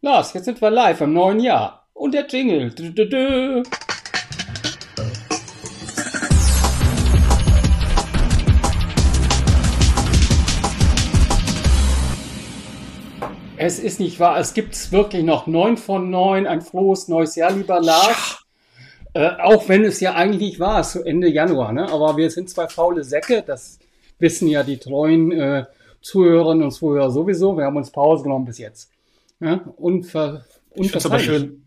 Lars, jetzt sind wir live im neuen Jahr. Und der Jingle. Dö, dö, dö. Es ist nicht wahr, es gibt wirklich noch neun von neun, ein frohes neues Jahr, lieber Lars. Äh, auch wenn es ja eigentlich nicht war, so Ende Januar, ne? Aber wir sind zwei faule Säcke, das wissen ja die treuen äh, Zuhörerinnen und Zuhörer sowieso. Wir haben uns Pause genommen bis jetzt. Ja? Unver Ich find's aber schön.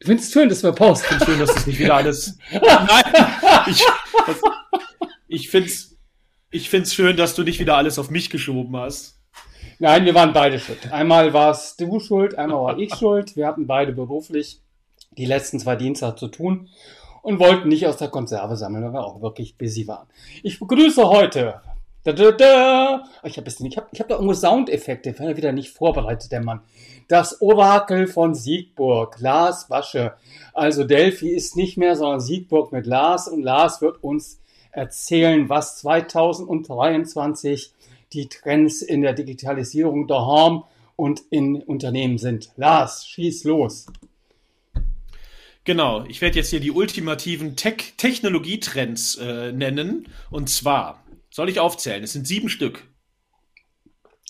Du findest es schön, dass wir Pause Ich find's schön, dass das nicht wieder alles. Nein! Ich, das, ich find's, ich find's schön, dass du nicht wieder alles auf mich geschoben hast. Nein, wir waren beide schuld. Einmal warst du schuld, einmal war ich schuld. Wir hatten beide beruflich die letzten zwei Dienste zu tun und wollten nicht aus der Konserve sammeln, weil wir auch wirklich busy waren. Ich begrüße heute. Da, da, da. Ich habe hab, ich hab da irgendwo Soundeffekte, war ja wieder nicht vorbereitet, der Mann. Das Orakel von Siegburg, Lars Wasche. Also Delphi ist nicht mehr, sondern Siegburg mit Lars und Lars wird uns erzählen, was 2023 die Trends in der Digitalisierung daheim und in Unternehmen sind. Lars, schieß los. Genau, ich werde jetzt hier die ultimativen Tech Technologietrends äh, nennen. Und zwar, soll ich aufzählen? Es sind sieben Stück.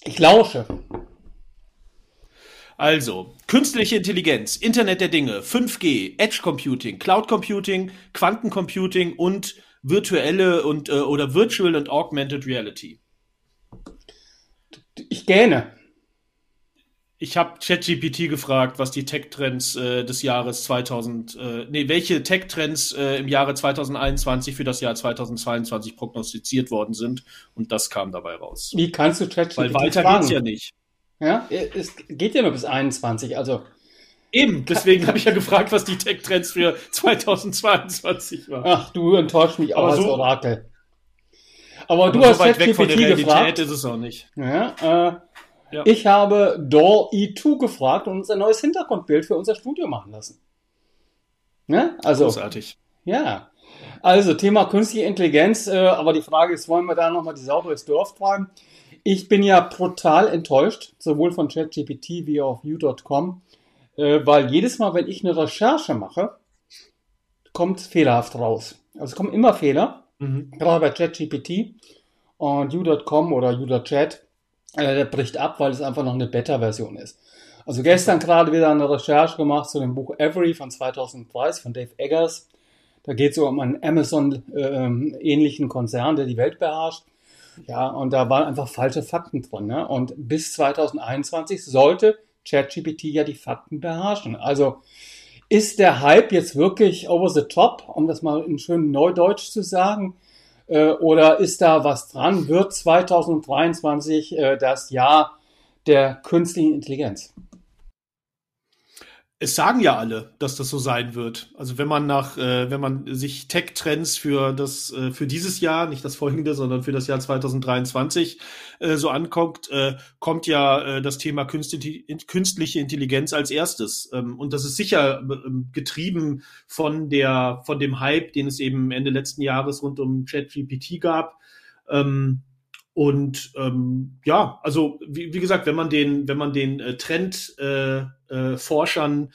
Ich lausche. Also, künstliche Intelligenz, Internet der Dinge, 5G, Edge Computing, Cloud Computing, Quantencomputing und virtuelle und äh, oder Virtual und Augmented Reality. Ich gähne. Ich habe ChatGPT gefragt, was die Tech-Trends äh, des Jahres 2000, äh, nee, welche Tech-Trends äh, im Jahre 2021 für das Jahr 2022 prognostiziert worden sind und das kam dabei raus. Wie kannst du ChatGPT Weil weiter fragen? geht's ja nicht. Ja, es geht ja nur bis 21, also Eben, deswegen habe ich ja gefragt, was die Tech-Trends für 2022 waren. ach, du enttäuscht mich auch Aber als so- Orakel. Aber, du Aber hast so weit weg von der ChatGPT Realität gefragt. ist es auch nicht. Ja, äh, Ja. Ich habe Door E2 gefragt und uns ein neues Hintergrundbild für unser Studio machen lassen. Ja, also Großartig. Ja, also Thema künstliche Intelligenz, äh, aber die Frage ist, wollen wir da nochmal die Sau durchs Dorf treiben? Ich bin ja brutal enttäuscht, sowohl von ChatGPT wie auch View.com, äh, weil jedes Mal, wenn ich eine Recherche mache, kommt fehlerhaft raus. Also es kommen immer Fehler, Mhm. gerade bei ChatGPT und U.com oder U.chat, äh, der bricht ab, weil es einfach noch eine Beta-Version ist. Also gestern gerade wieder eine Recherche gemacht zu dem Buch Every von 2030 von Dave Eggers. Da geht es um einen Amazon-ähnlichen Konzern, der die Welt beherrscht. Ja, und da waren einfach falsche Fakten drin. Ne? Und bis 2021 sollte ChatGPT ja die Fakten beherrschen. Also ist der Hype jetzt wirklich over the top, um das mal in schönem Neudeutsch zu sagen? Äh, oder ist da was dran? Wird 2023 äh, das Jahr der künstlichen Intelligenz? Es sagen ja alle, dass das so sein wird. Also wenn man nach, äh, wenn man sich Tech-Trends für das, äh, für dieses Jahr, nicht das folgende, sondern für das Jahr 2023 äh, so anguckt, äh, kommt ja äh, das Thema künstliche, Intelligenz als erstes. Ähm, und das ist sicher ähm, getrieben von der, von dem Hype, den es eben Ende letzten Jahres rund um ChatGPT gab. Ähm, und ähm, ja, also wie, wie gesagt, wenn man den, wenn man den äh, Trend äh, äh, Forschern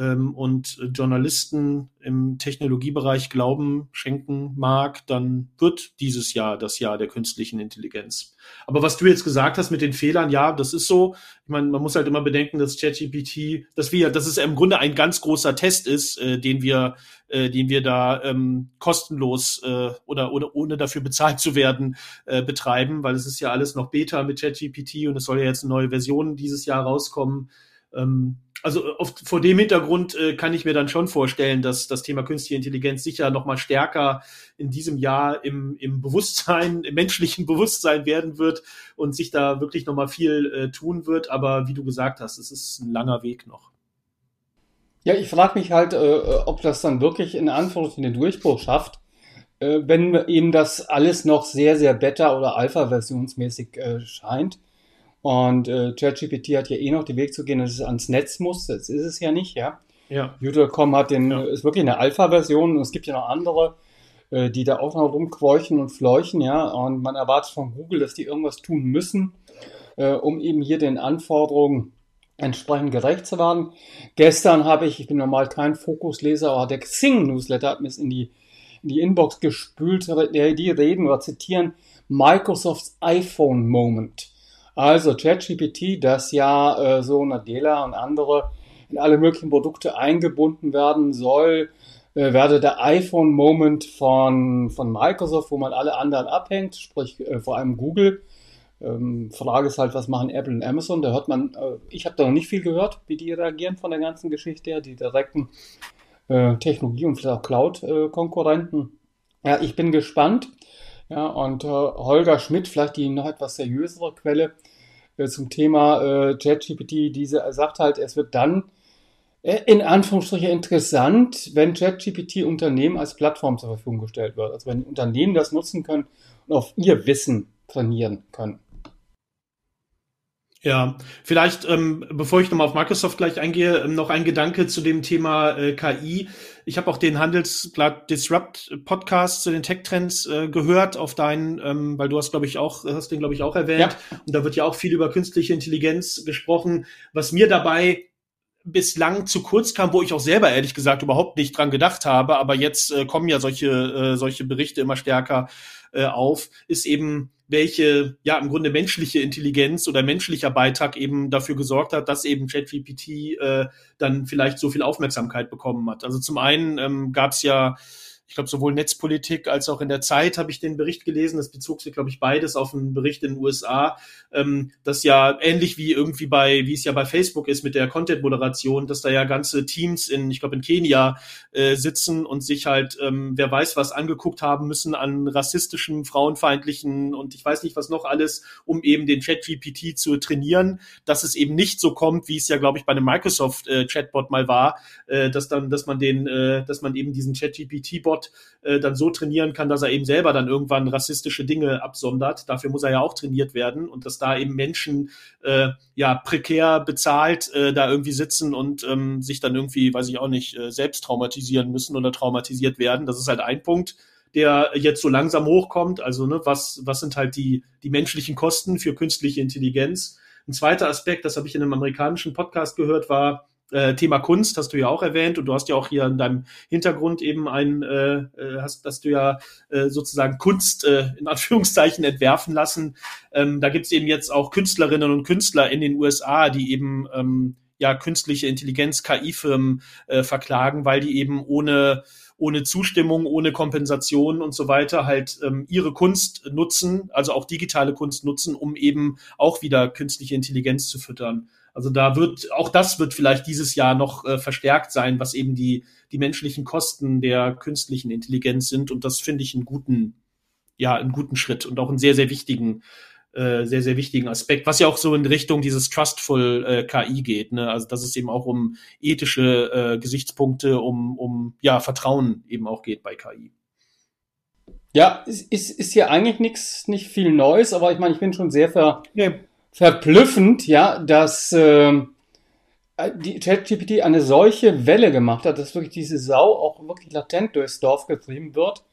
ähm, und äh, Journalisten im Technologiebereich Glauben schenken mag, dann wird dieses Jahr das Jahr der künstlichen Intelligenz. Aber was du jetzt gesagt hast mit den Fehlern, ja, das ist so. Ich meine, man muss halt immer bedenken, dass ChatGPT, dass wir, dass es im Grunde ein ganz großer Test ist, äh, den wir, äh, den wir da ähm, kostenlos äh, oder oder ohne dafür bezahlt zu werden äh, betreiben, weil es ist ja alles noch Beta mit ChatGPT und es soll ja jetzt eine neue Version dieses Jahr rauskommen. Ähm, also auf, vor dem Hintergrund äh, kann ich mir dann schon vorstellen, dass das Thema künstliche Intelligenz sicher noch mal stärker in diesem Jahr im, im Bewusstsein, im menschlichen Bewusstsein werden wird und sich da wirklich noch mal viel äh, tun wird. Aber wie du gesagt hast, es ist ein langer Weg noch. Ja, ich frage mich halt, äh, ob das dann wirklich in Anführungszeichen den Durchbruch schafft, äh, wenn eben das alles noch sehr, sehr Beta- oder Alpha-versionsmäßig äh, scheint. Und äh, ChatGPT hat ja eh noch den Weg zu gehen, dass es ans Netz muss. Das ist es ja nicht, ja. Ja. View.com hat den, Ja. ist wirklich eine Alpha-Version und es gibt ja noch andere, äh, die da auch noch rumkreuchen und fleuchen, ja. Und man erwartet von Google, dass die irgendwas tun müssen, äh, um eben hier den Anforderungen entsprechend gerecht zu werden. Gestern habe ich, ich bin normal kein Fokusleser, aber der Xing-Newsletter hat mir es in die, in die Inbox gespült, die reden oder zitieren Microsofts iPhone Moment. Also ChatGPT, das ja äh, so Nadella und andere in alle möglichen Produkte eingebunden werden soll, äh, werde der iPhone Moment von, von Microsoft, wo man alle anderen abhängt, sprich äh, vor allem Google, ähm, Frage ist halt, was machen Apple und Amazon? Da hört man, äh, ich habe da noch nicht viel gehört, wie die reagieren von der ganzen Geschichte her, die direkten äh, Technologie- und vielleicht auch Cloud-Konkurrenten. ja, ich bin gespannt. Ja, und äh, Holger Schmidt, vielleicht die noch etwas seriösere Quelle äh, zum Thema äh, ChatGPT, diese sagt halt, es wird dann äh, in Anführungsstrichen interessant, wenn ChatGPT Unternehmen als Plattform zur Verfügung gestellt wird. Also wenn Unternehmen das nutzen können und auf ihr Wissen trainieren können. Ja, vielleicht, ähm, bevor ich nochmal auf Microsoft gleich eingehe, ähm, noch ein Gedanke zu dem Thema äh, KI. Ich habe auch den Handelsblatt Disrupt Podcast zu den Tech-Trends äh, gehört auf deinen, ähm, weil du hast, glaube ich, auch, hast den, glaube ich, auch erwähnt. Ja. Und da wird ja auch viel über künstliche Intelligenz gesprochen. Was mir dabei bislang zu kurz kam, wo ich auch selber ehrlich gesagt überhaupt nicht dran gedacht habe, aber jetzt äh, kommen ja solche, äh, solche Berichte immer stärker äh, auf, ist eben welche ja im Grunde menschliche Intelligenz oder menschlicher Beitrag eben dafür gesorgt hat, dass eben ChatGPT äh, dann vielleicht so viel Aufmerksamkeit bekommen hat. Also zum einen ähm, gab es ja ich glaube, sowohl Netzpolitik als auch in der Zeit habe ich den Bericht gelesen. Das bezog sich, glaube ich, beides auf einen Bericht in den USA, ähm, das ja ähnlich wie irgendwie bei, wie es ja bei Facebook ist mit der Content-Moderation, dass da ja ganze Teams in, ich glaube, in Kenia äh, sitzen und sich halt, ähm, wer weiß was, angeguckt haben müssen an rassistischen, frauenfeindlichen und ich weiß nicht was noch alles, um eben den Chat-GPT zu trainieren, dass es eben nicht so kommt, wie es ja, glaube ich, bei einem Microsoft-Chatbot äh, mal war, äh, dass dann, dass man den, äh, dass man eben diesen Chat-GPT-Bot Robot äh, dann so trainieren kann, dass er eben selber dann irgendwann rassistische Dinge absondert. Dafür muss er ja auch trainiert werden und dass da eben Menschen äh, ja prekär bezahlt äh, da irgendwie sitzen und ähm, sich dann irgendwie, weiß ich auch nicht, äh, selbst traumatisieren müssen oder traumatisiert werden. Das ist halt ein Punkt der jetzt so langsam hochkommt. Also, ne, was, was sind halt die, die menschlichen Kosten für künstliche Intelligenz? Ein zweiter Aspekt, das habe ich in einem amerikanischen Podcast gehört, war, äh, Thema Kunst hast du ja auch erwähnt und du hast ja auch hier in deinem Hintergrund eben ein, äh, äh, hast, dass du ja äh, sozusagen Kunst äh, in Anführungszeichen entwerfen lassen. Ähm, da gibt's eben jetzt auch Künstlerinnen und Künstler in den USA, die eben ähm, ja künstliche Intelligenz, KI-Firmen äh, verklagen, weil die eben ohne ohne Zustimmung, ohne Kompensation und so weiter halt ähm, ihre Kunst nutzen, also auch digitale Kunst nutzen, um eben auch wieder künstliche Intelligenz zu füttern. Also da wird, auch das wird vielleicht dieses Jahr noch äh, verstärkt sein, was eben die, die menschlichen Kosten der künstlichen Intelligenz sind. Und das finde ich einen guten, ja, einen guten Schritt und auch einen sehr, sehr wichtigen, äh, sehr, sehr wichtigen Aspekt, was ja auch so in Richtung dieses Trustful äh, KI geht. Ne? Also dass es eben auch um ethische äh, Gesichtspunkte, um, um ja, Vertrauen eben auch geht bei KI. Ja, ist, ist, ist hier eigentlich nichts, nicht viel Neues, aber ich meine, ich bin schon sehr ver, nee verblüffend, ja, dass äh, die ChatGPT eine solche Welle gemacht hat, dass wirklich diese Sau auch wirklich latent durchs Dorf getrieben wird.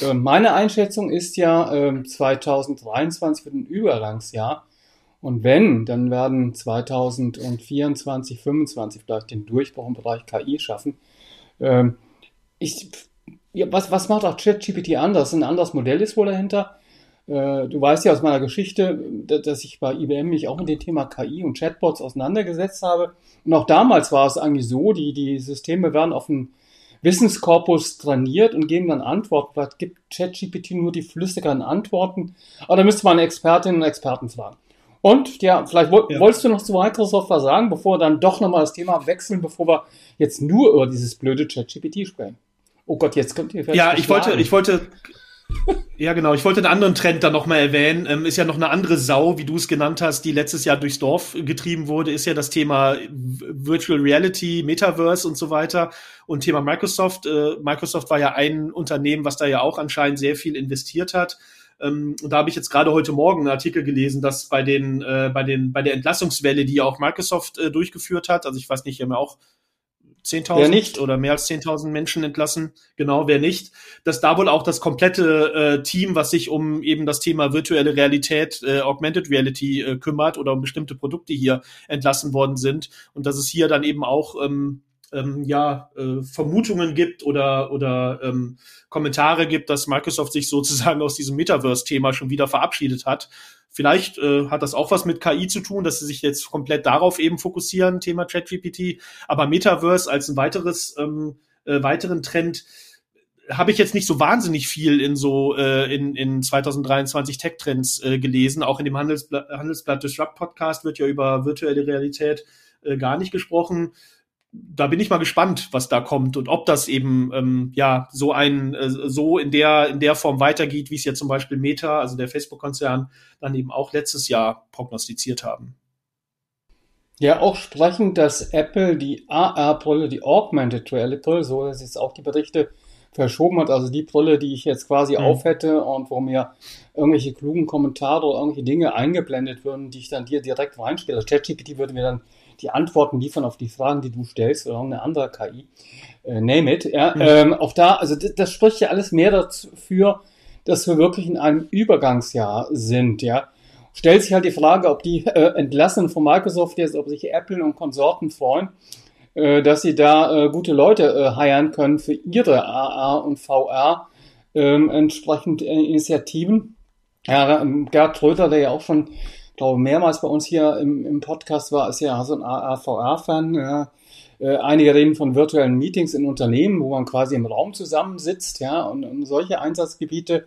Äh, meine Einschätzung ist ja, äh, 2023 wird ein Übergangsjahr. Und wenn, dann werden 2024, 2025 vielleicht den Durchbruch im Bereich KI schaffen. Ähm, ich, was, was macht auch ChatGPT anders? Ein anderes Modell ist wohl dahinter. Äh, du weißt ja aus meiner Geschichte, dass ich bei IBM mich auch mit dem Thema KI und Chatbots auseinandergesetzt habe. Und auch damals war es eigentlich so, die, die Systeme werden auf einen Wissenskorpus trainiert und geben dann Antworten. Vielleicht gibt ChatGPT nur die flüssigeren Antworten. Aber da müsste man Expertinnen und Experten fragen. Und ja, vielleicht ja. wolltest du noch zu Microsoft was sagen, bevor wir dann doch nochmal das Thema wechseln, bevor wir jetzt nur über dieses blöde ChatGPT sprechen. Oh Gott, jetzt kommt ihr Ja, ich wollte, ich wollte ja, genau. Ich wollte einen anderen Trend da nochmal erwähnen. Ähm, ist ja noch eine andere Sau, wie du es genannt hast, die letztes Jahr durchs Dorf getrieben wurde, ist ja das Thema Virtual Reality, Metaverse und so weiter. Und Thema Microsoft. Äh, Microsoft war ja ein Unternehmen, was da ja auch anscheinend sehr viel investiert hat. Ähm, und da habe ich jetzt gerade heute Morgen einen Artikel gelesen, dass bei den, äh, bei den, bei der Entlassungswelle, die ja auch Microsoft äh, durchgeführt hat, also ich weiß nicht, die haben ja auch 10.000 oder mehr als 10.000 Menschen entlassen. Genau, wer nicht. Dass da wohl auch das komplette äh, Team, was sich um eben das Thema virtuelle Realität, äh, Augmented Reality äh, kümmert oder um bestimmte Produkte hier entlassen worden sind. Und dass es hier dann eben auch ähm, ähm, ja, äh, Vermutungen gibt oder, oder ähm, Kommentare gibt, dass Microsoft sich sozusagen aus diesem Metaverse-Thema schon wieder verabschiedet hat. Vielleicht äh, hat das auch was mit KI zu tun, dass sie sich jetzt komplett darauf eben fokussieren, Thema ChatGPT. Aber Metaverse als ein weiteres, ähm, äh, weiteren Trend habe ich jetzt nicht so wahnsinnig viel in so äh, in, in 2023 Tech-Trends äh, gelesen. Auch in dem Handelsblatt, Handelsblatt Disrupt Podcast wird ja über virtuelle Realität äh, gar nicht gesprochen da bin ich mal gespannt, was da kommt und ob das eben ähm, ja so ein äh, so in der in der Form weitergeht, wie es ja zum Beispiel Meta, also der Facebook-Konzern, dann eben auch letztes Jahr prognostiziert haben. Ja, auch sprechend, dass Apple die AR-Brille, die Augmented Reality Brille, so ist jetzt auch die Berichte verschoben hat, also die Brille, die ich jetzt quasi mhm. aufhätte und wo mir irgendwelche klugen Kommentare oder irgendwelche Dinge eingeblendet würden, die ich dann dir direkt reinspiele. Also ChatGPT würde mir dann die Antworten liefern auf die Fragen, die du stellst oder eine andere KI. Äh, name it. Ja, mhm. ähm, auch da, also das, das, spricht ja alles mehr dafür, dass wir wirklich in einem Übergangsjahr sind. Ja, stellt sich halt die Frage, ob die äh, Entlassenen von Microsoft jetzt, ob sich Apple und Konsorten freuen, äh, dass sie da äh, gute Leute äh, heiren können für ihre AR und VR ähm, entsprechend äh, Initiativen. Ja, ähm, Gerd Tröter, der ja auch schon glaube, mehrmals bei uns hier im, im Podcast war, ist ja so ein ARVR-Fan. Ja. Äh, einige reden von virtuellen Meetings in Unternehmen, wo man quasi im Raum zusammensitzt, ja, und, und solche Einsatzgebiete.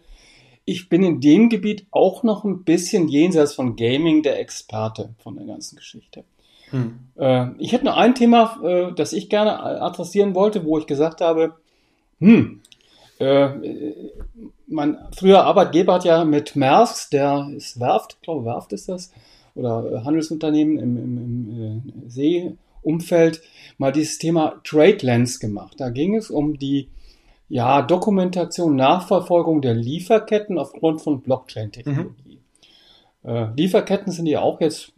Ich bin in dem Gebiet auch noch ein bisschen jenseits von Gaming der Experte von der ganzen Geschichte. Hm. Äh, ich hätte nur ein Thema, äh, das ich gerne adressieren wollte, wo ich gesagt habe, hm, äh, mein früher Arbeitgeber hat ja mit Maersk, der ist Werft, ich glaube Werft ist das, oder Handelsunternehmen im, im, im äh, Seeumfeld, mal dieses Thema Trade Lens gemacht. Da ging es um die ja, Dokumentation, Nachverfolgung der Lieferketten aufgrund von Blockchain-Technologie. Mhm. Äh, Lieferketten sind ja auch jetzt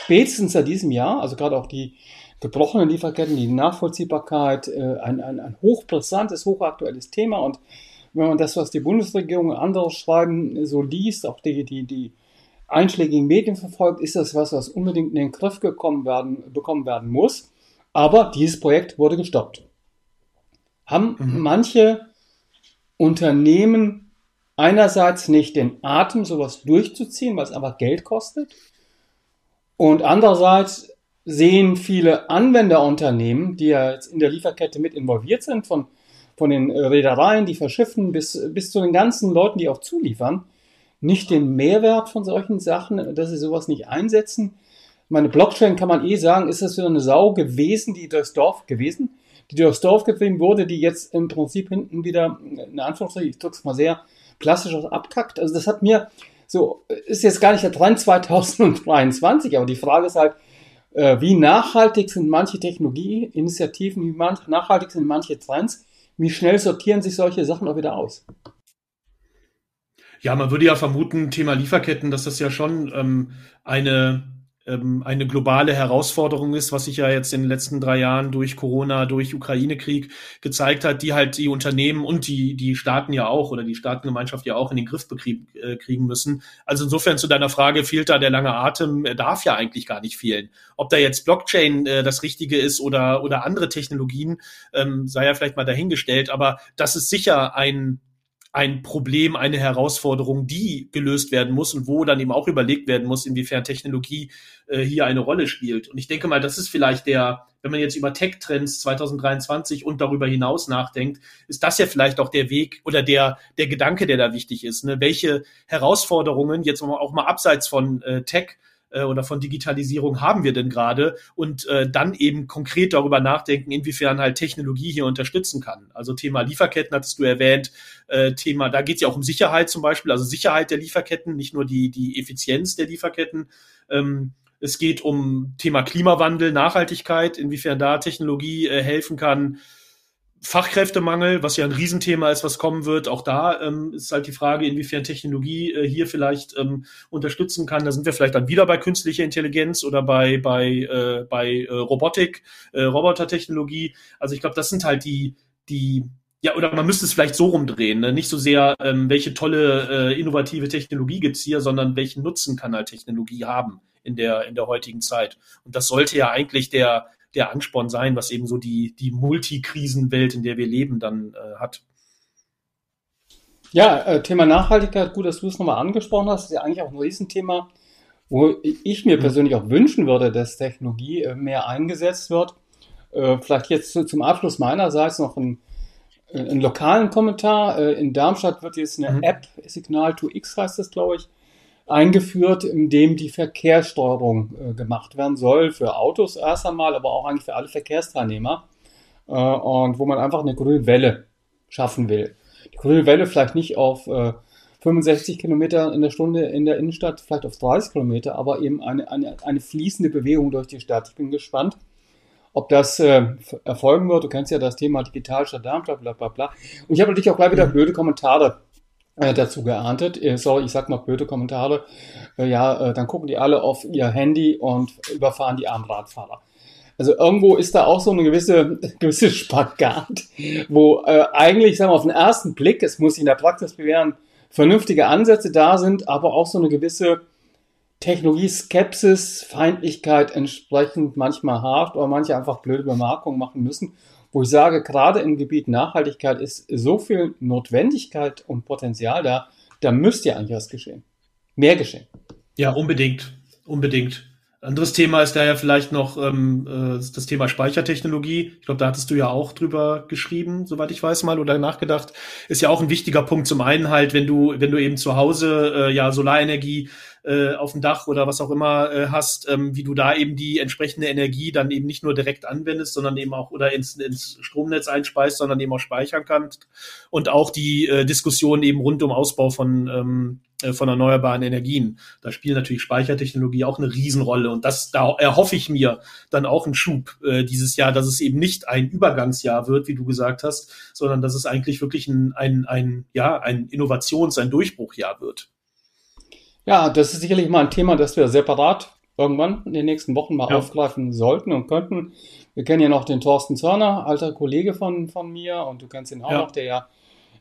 spätestens seit diesem Jahr, also gerade auch die gebrochenen Lieferketten, die Nachvollziehbarkeit, äh, ein, ein, ein hochbrisantes, hochaktuelles Thema. Und wenn man das, was die Bundesregierung und andere schreiben, so liest, auch die, die, die einschlägigen Medien verfolgt, ist das was, was unbedingt in den Griff gekommen werden, bekommen werden muss. Aber dieses Projekt wurde gestoppt. Haben mhm. manche Unternehmen einerseits nicht den Atem, sowas durchzuziehen, weil es einfach Geld kostet. Und andererseits sehen viele Anwenderunternehmen, die ja jetzt in der Lieferkette mit involviert sind, von, von den Reedereien, die verschiffen, bis, bis zu den ganzen Leuten, die auch zuliefern, nicht den Mehrwert von solchen Sachen, dass sie sowas nicht einsetzen. Meine Blockchain kann man eh sagen, ist das wieder eine Sau gewesen, die durchs Dorf gewesen, die durchs Dorf getrieben wurde, die jetzt im Prinzip hinten wieder, in Anführungszeichen, ich drücke es mal sehr klassisch abkackt. Also das hat mir so, ist jetzt gar nicht der Trend 2023, aber die Frage ist halt, äh, wie nachhaltig sind manche Technologieinitiativen, wie nachhaltig sind manche Trends, wie schnell sortieren sich solche Sachen auch wieder aus? Ja, man würde ja vermuten, Thema Lieferketten, dass das ja schon ähm, eine ähm, eine globale Herausforderung ist, was sich ja jetzt in den letzten drei Jahren durch Corona, durch Ukraine-Krieg gezeigt hat, die halt die Unternehmen und die, die Staaten ja auch oder die Staatengemeinschaft ja auch in den Griff äh, kriegen müssen. Also insofern zu deiner Frage, fehlt da der lange Atem, darf ja eigentlich gar nicht fehlen. Ob da jetzt Blockchain äh, das Richtige ist oder, oder andere Technologien, ähm, sei ja vielleicht mal dahingestellt, aber das ist sicher ein ein Problem, eine Herausforderung, die gelöst werden muss und wo dann eben auch überlegt werden muss, inwiefern Technologie äh, hier eine Rolle spielt. Und ich denke mal, das ist vielleicht der, wenn man jetzt über Tech-Trends 2023 und darüber hinaus nachdenkt, ist das ja vielleicht auch der Weg oder der, der Gedanke, der da wichtig ist. Ne? Welche Herausforderungen jetzt auch mal abseits von äh, Tech äh, oder von Digitalisierung haben wir denn gerade und äh, dann eben konkret darüber nachdenken, inwiefern halt Technologie hier unterstützen kann. Also Thema Lieferketten hattest du erwähnt, äh, Thema, da geht es ja auch um Sicherheit zum Beispiel, also Sicherheit der Lieferketten, nicht nur die, die Effizienz der Lieferketten. Ähm, es geht um Thema Klimawandel, Nachhaltigkeit, inwiefern da Technologie äh, helfen kann Fachkräftemangel, was ja ein Riesenthema ist, was kommen wird. Auch da ähm, ist halt die Frage, inwiefern Technologie äh, hier vielleicht ähm, unterstützen kann. Da sind wir vielleicht dann wieder bei künstlicher Intelligenz oder bei bei äh, bei äh, Robotik, äh, Robotertechnologie. Also ich glaube, das sind halt die die ja, oder man müsste es vielleicht so rumdrehen, ne? nicht so sehr, ähm, welche tolle äh, innovative Technologie gibt's hier, sondern welchen Nutzen kann halt Technologie haben in der, in der heutigen Zeit. Und das sollte ja eigentlich der, der Ansporn sein, was eben so die, die Multikrisenwelt, in der wir leben, dann äh, hat. Ja, äh, Thema Nachhaltigkeit, gut, dass du es nochmal angesprochen hast, ist ja eigentlich auch ein Riesenthema, wo ich mir mhm. persönlich auch wünschen würde, dass Technologie äh, mehr eingesetzt wird. Äh, vielleicht jetzt zum Abschluss meinerseits noch ein einen lokalen Kommentar. Äh, in Darmstadt wird jetzt eine mhm. App, Signal 2X heißt das, glaube ich, eingeführt, in dem die Verkehrssteuerung äh, gemacht werden soll, für Autos erst einmal, aber auch eigentlich für alle Verkehrsteilnehmer. Äh, und wo man einfach eine grüne Welle schaffen will. Die grüne Welle vielleicht nicht auf 65 Kilometer in der Stunde in der Innenstadt, vielleicht auf 30 Kilometer, aber eben eine, eine, eine fließende Bewegung durch die Stadt. Ich bin gespannt, ob das äh, erfolgen wird. Du kennst ja das Thema digital statt Darmstadt, bla bla bla. Und ich habe natürlich auch gleich wieder blöde Kommentare äh, dazu geerntet. Äh, sorry, ich sag mal blöde Kommentare. Äh, ja, äh, dann gucken die alle auf ihr Handy und überfahren die armen Radfahrer. Also irgendwo ist da auch so eine gewisse, gewisse Spagat, wo äh, eigentlich, sagen wir, auf den ersten Blick, es muss sich in der Praxis bewähren, vernünftige Ansätze da sind, aber auch so eine gewisse Technologie-Skepsis, Feindlichkeit entsprechend manchmal hart oder manche einfach blöde Bemerkungen machen müssen, wo ich sage, gerade im Gebiet Nachhaltigkeit ist so viel Notwendigkeit und Potenzial da, da müsste ja eigentlich was geschehen. Mehr geschehen. Ja, unbedingt. Unbedingt. Anderes Thema ist da ja vielleicht noch ähm, äh, das Thema Speichertechnologie. Ich glaube, da hattest du ja auch drüber geschrieben, soweit ich weiß mal, oder nachgedacht. Ist ja auch ein wichtiger Punkt. Zum einen halt, wenn du, wenn du eben zu Hause äh, ja Solarenergie äh, auf dem Dach oder was auch immer äh, hast, ähm, wie du da eben die entsprechende Energie dann eben nicht nur direkt anwendest, sondern eben auch oder ins, ins Stromnetz einspeist, sondern eben auch speichern kannst. Und auch die äh, Diskussion eben rund um Ausbau von ähm, äh, von erneuerbaren Energien. Da spielt natürlich Speichertechnologie auch eine Riesenrolle und das da erhoffe ich mir dann auch einen Schub äh, dieses Jahr, dass es eben nicht ein Übergangsjahr wird, wie du gesagt hast, sondern dass es eigentlich wirklich ein, ein, ein ja ein Innovations-, ein Durchbruchjahr wird. Ja, das ist sicherlich mal ein Thema, das wir separat irgendwann in den nächsten Wochen mal ja. aufgreifen sollten und könnten. Wir kennen ja noch den Thorsten Zörner, alter Kollege von, von mir, und du kennst ihn auch ja. noch, der ja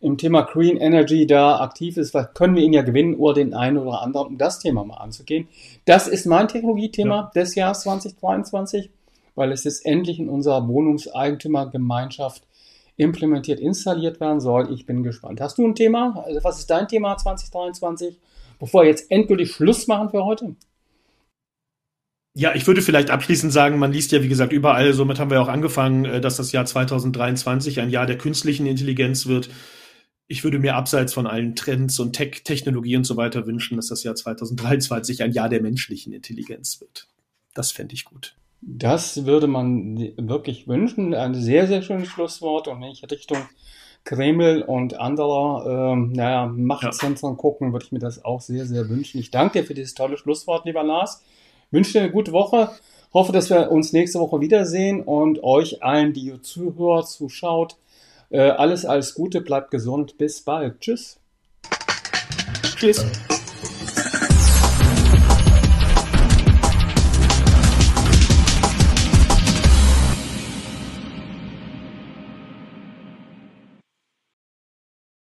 im Thema Green Energy da aktiv ist. Vielleicht können wir ihn ja gewinnen oder den einen oder anderen, um das Thema mal anzugehen. Das ist mein Technologiethema ja. des Jahres 2023, weil es jetzt endlich in unserer Wohnungseigentümergemeinschaft implementiert, installiert werden soll. Ich bin gespannt. Hast du ein Thema? Also was ist dein Thema 2023? Bevor wir jetzt endgültig Schluss machen für heute? Ja, ich würde vielleicht abschließend sagen, man liest ja, wie gesagt, überall, somit haben wir auch angefangen, äh, dass das Jahr 2023 ein Jahr der künstlichen Intelligenz wird. Ich würde mir abseits von allen Trends und Tech, Technologie und so weiter wünschen, dass das Jahr 2023 ein Jahr der menschlichen Intelligenz wird. Das fände ich gut. Das würde man wirklich wünschen. Ein sehr, sehr schönes Schlusswort. Und wenn ich Richtung Kreml und anderer, ähm, naja, Machtzentren ja. gucken, würde ich mir das auch sehr, sehr wünschen. Ich danke dir für dieses tolle Schlusswort, lieber Lars. Wünsche dir eine gute Woche. Hoffe, dass wir uns nächste Woche wiedersehen und euch allen, die zuhört, zuschaut, äh, alles, alles Gute, bleibt gesund. Bis bald. Tschüss. Tschüss.